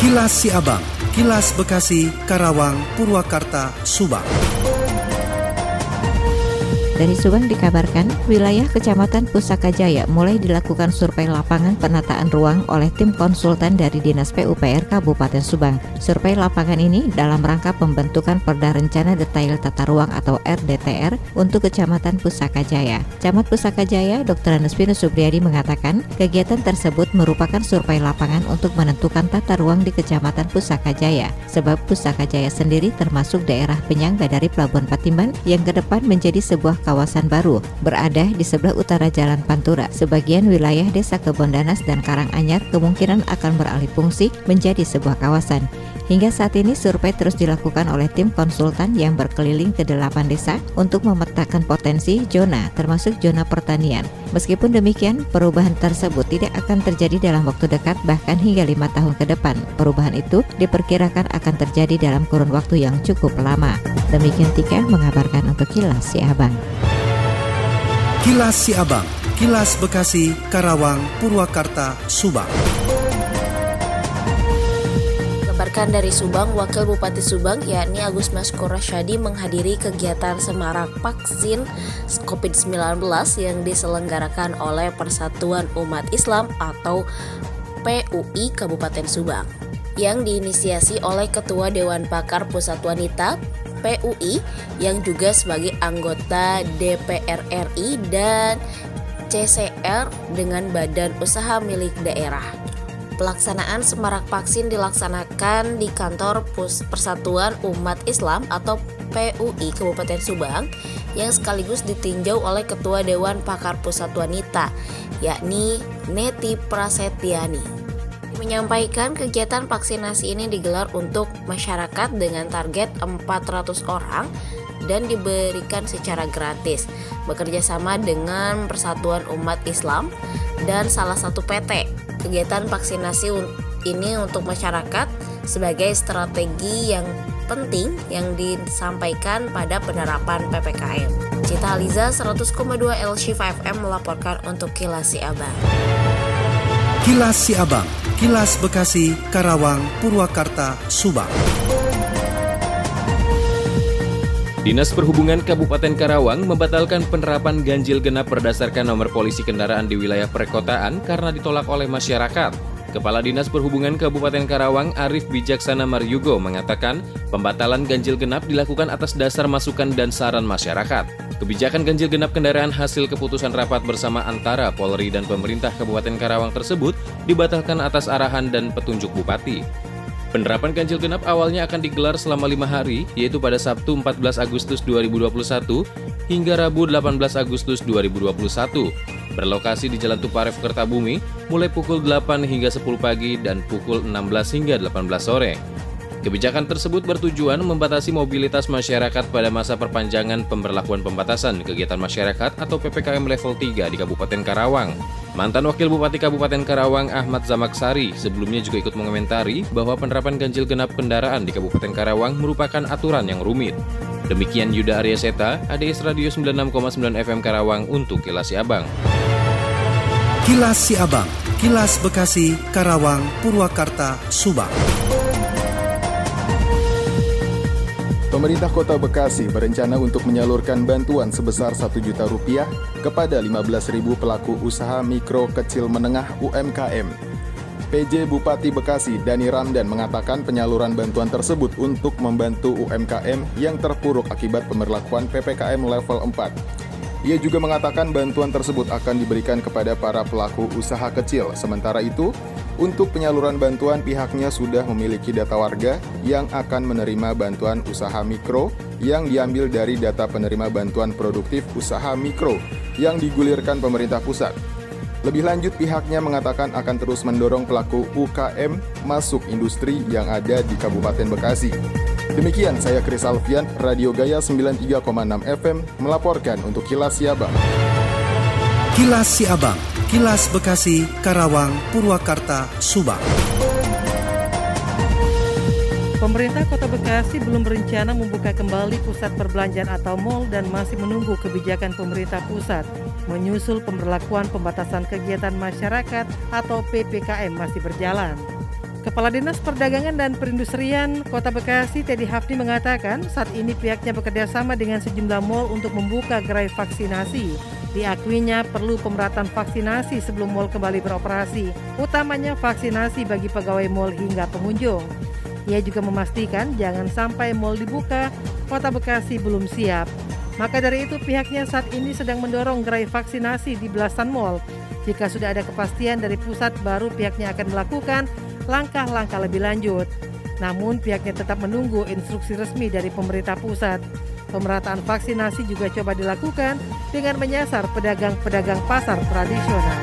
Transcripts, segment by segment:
Kilas Siabang, Kilas Bekasi, Karawang, Purwakarta, Subang. Dari Subang dikabarkan, wilayah Kecamatan Pusaka Jaya mulai dilakukan survei lapangan penataan ruang oleh tim konsultan dari Dinas PUPR Kabupaten Subang. Survei lapangan ini dalam rangka pembentukan Perda Rencana Detail Tata Ruang atau RDTR untuk Kecamatan Pusaka Jaya. Camat Pusaka Jaya, Dr. Anuspinus Subriyadi mengatakan, kegiatan tersebut merupakan survei lapangan untuk menentukan tata ruang di Kecamatan Pusaka Jaya, sebab Pusaka Jaya sendiri termasuk daerah penyangga dari Pelabuhan Patimban yang ke depan menjadi sebuah kawasan baru berada di sebelah utara Jalan Pantura. Sebagian wilayah Desa Kebondanas dan Karanganyar kemungkinan akan beralih fungsi menjadi sebuah kawasan. Hingga saat ini survei terus dilakukan oleh tim konsultan yang berkeliling ke delapan desa untuk memetakan potensi zona termasuk zona pertanian. Meskipun demikian, perubahan tersebut tidak akan terjadi dalam waktu dekat bahkan hingga lima tahun ke depan. Perubahan itu diperkirakan akan terjadi dalam kurun waktu yang cukup lama. Demikian Tika mengabarkan untuk Kilas Si Abang. Kilas Siabang, Kilas Bekasi, Karawang, Purwakarta, Subang. Kabarkan dari Subang, Wakil Bupati Subang yakni Agus Maskor Rasyadi menghadiri kegiatan semarak vaksin COVID-19 yang diselenggarakan oleh Persatuan Umat Islam atau PUI Kabupaten Subang yang diinisiasi oleh Ketua Dewan Pakar Pusat Wanita PUI yang juga sebagai anggota DPR RI dan CCR dengan badan usaha milik daerah. Pelaksanaan semarak vaksin dilaksanakan di kantor Pus Persatuan Umat Islam atau PUI Kabupaten Subang yang sekaligus ditinjau oleh Ketua Dewan Pakar Pusat Wanita yakni Neti Prasetyani menyampaikan kegiatan vaksinasi ini digelar untuk masyarakat dengan target 400 orang dan diberikan secara gratis bekerja sama dengan Persatuan Umat Islam dan salah satu PT. Kegiatan vaksinasi ini untuk masyarakat sebagai strategi yang penting yang disampaikan pada penerapan PPKM. Cita Aliza 100,2 LC5M melaporkan untuk Kilas Abang. Kilas Siabang, Kilas Bekasi, Karawang, Purwakarta, Subang. Dinas Perhubungan Kabupaten Karawang membatalkan penerapan ganjil genap berdasarkan nomor polisi kendaraan di wilayah perkotaan karena ditolak oleh masyarakat. Kepala Dinas Perhubungan Kabupaten Karawang Arif Bijaksana Maryugo mengatakan pembatalan ganjil genap dilakukan atas dasar masukan dan saran masyarakat. Kebijakan ganjil genap kendaraan hasil keputusan rapat bersama antara Polri dan pemerintah Kabupaten Karawang tersebut dibatalkan atas arahan dan petunjuk Bupati. Penerapan ganjil genap awalnya akan digelar selama lima hari, yaitu pada Sabtu 14 Agustus 2021 hingga Rabu 18 Agustus 2021. Berlokasi di Jalan Tuparev Kertabumi, mulai pukul 8 hingga 10 pagi dan pukul 16 hingga 18 sore. Kebijakan tersebut bertujuan membatasi mobilitas masyarakat pada masa perpanjangan pemberlakuan pembatasan kegiatan masyarakat atau PPKM level 3 di Kabupaten Karawang. Mantan Wakil Bupati Kabupaten Karawang Ahmad Zamaksari sebelumnya juga ikut mengomentari bahwa penerapan ganjil genap kendaraan di Kabupaten Karawang merupakan aturan yang rumit. Demikian Yuda Arya Seta, ADS Radio 96,9 FM Karawang untuk Kilas Siabang. Kilas Siabang, Kilas Bekasi, Karawang, Purwakarta, Subang. Pemerintah Kota Bekasi berencana untuk menyalurkan bantuan sebesar 1 juta rupiah kepada 15.000 pelaku usaha mikro kecil menengah UMKM. PJ Bupati Bekasi Dani Ramdan mengatakan penyaluran bantuan tersebut untuk membantu UMKM yang terpuruk akibat pemberlakuan PPKM level 4. Ia juga mengatakan bantuan tersebut akan diberikan kepada para pelaku usaha kecil. Sementara itu, untuk penyaluran bantuan, pihaknya sudah memiliki data warga yang akan menerima bantuan usaha mikro yang diambil dari data penerima bantuan produktif usaha mikro yang digulirkan pemerintah pusat. Lebih lanjut, pihaknya mengatakan akan terus mendorong pelaku UKM masuk industri yang ada di Kabupaten Bekasi. Demikian saya Kris Alfian, Radio Gaya 93,6 FM melaporkan untuk Kilas Siabang. Kilas Siabang, Kilas Bekasi, Karawang, Purwakarta, Subang. Pemerintah Kota Bekasi belum berencana membuka kembali pusat perbelanjaan atau mal dan masih menunggu kebijakan pemerintah pusat menyusul pemberlakuan pembatasan kegiatan masyarakat atau PPKM masih berjalan. Kepala Dinas Perdagangan dan Perindustrian Kota Bekasi Teddy Hafni mengatakan saat ini pihaknya bekerja sama dengan sejumlah mal untuk membuka gerai vaksinasi. Diakuinya perlu pemerataan vaksinasi sebelum mal kembali beroperasi, utamanya vaksinasi bagi pegawai mal hingga pengunjung. Ia juga memastikan jangan sampai mal dibuka, Kota Bekasi belum siap. Maka dari itu pihaknya saat ini sedang mendorong gerai vaksinasi di belasan mal. Jika sudah ada kepastian dari pusat baru pihaknya akan melakukan langkah-langkah lebih lanjut. Namun pihaknya tetap menunggu instruksi resmi dari pemerintah pusat. Pemerataan vaksinasi juga coba dilakukan dengan menyasar pedagang-pedagang pasar tradisional.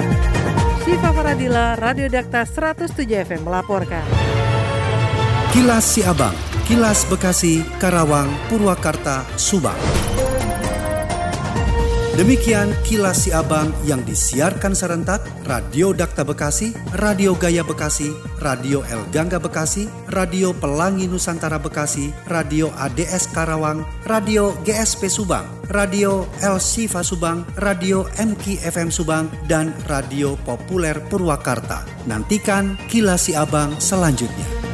Siva Faradila, Radio Dakta 107 FM melaporkan. Kilas Siabang, Kilas Bekasi, Karawang, Purwakarta, Subang. Demikian kilas si abang yang disiarkan serentak Radio Dakta Bekasi, Radio Gaya Bekasi, Radio El Gangga Bekasi, Radio Pelangi Nusantara Bekasi, Radio ADS Karawang, Radio GSP Subang, Radio El Sifa Subang, Radio MK FM Subang, dan Radio Populer Purwakarta. Nantikan kilas si abang selanjutnya.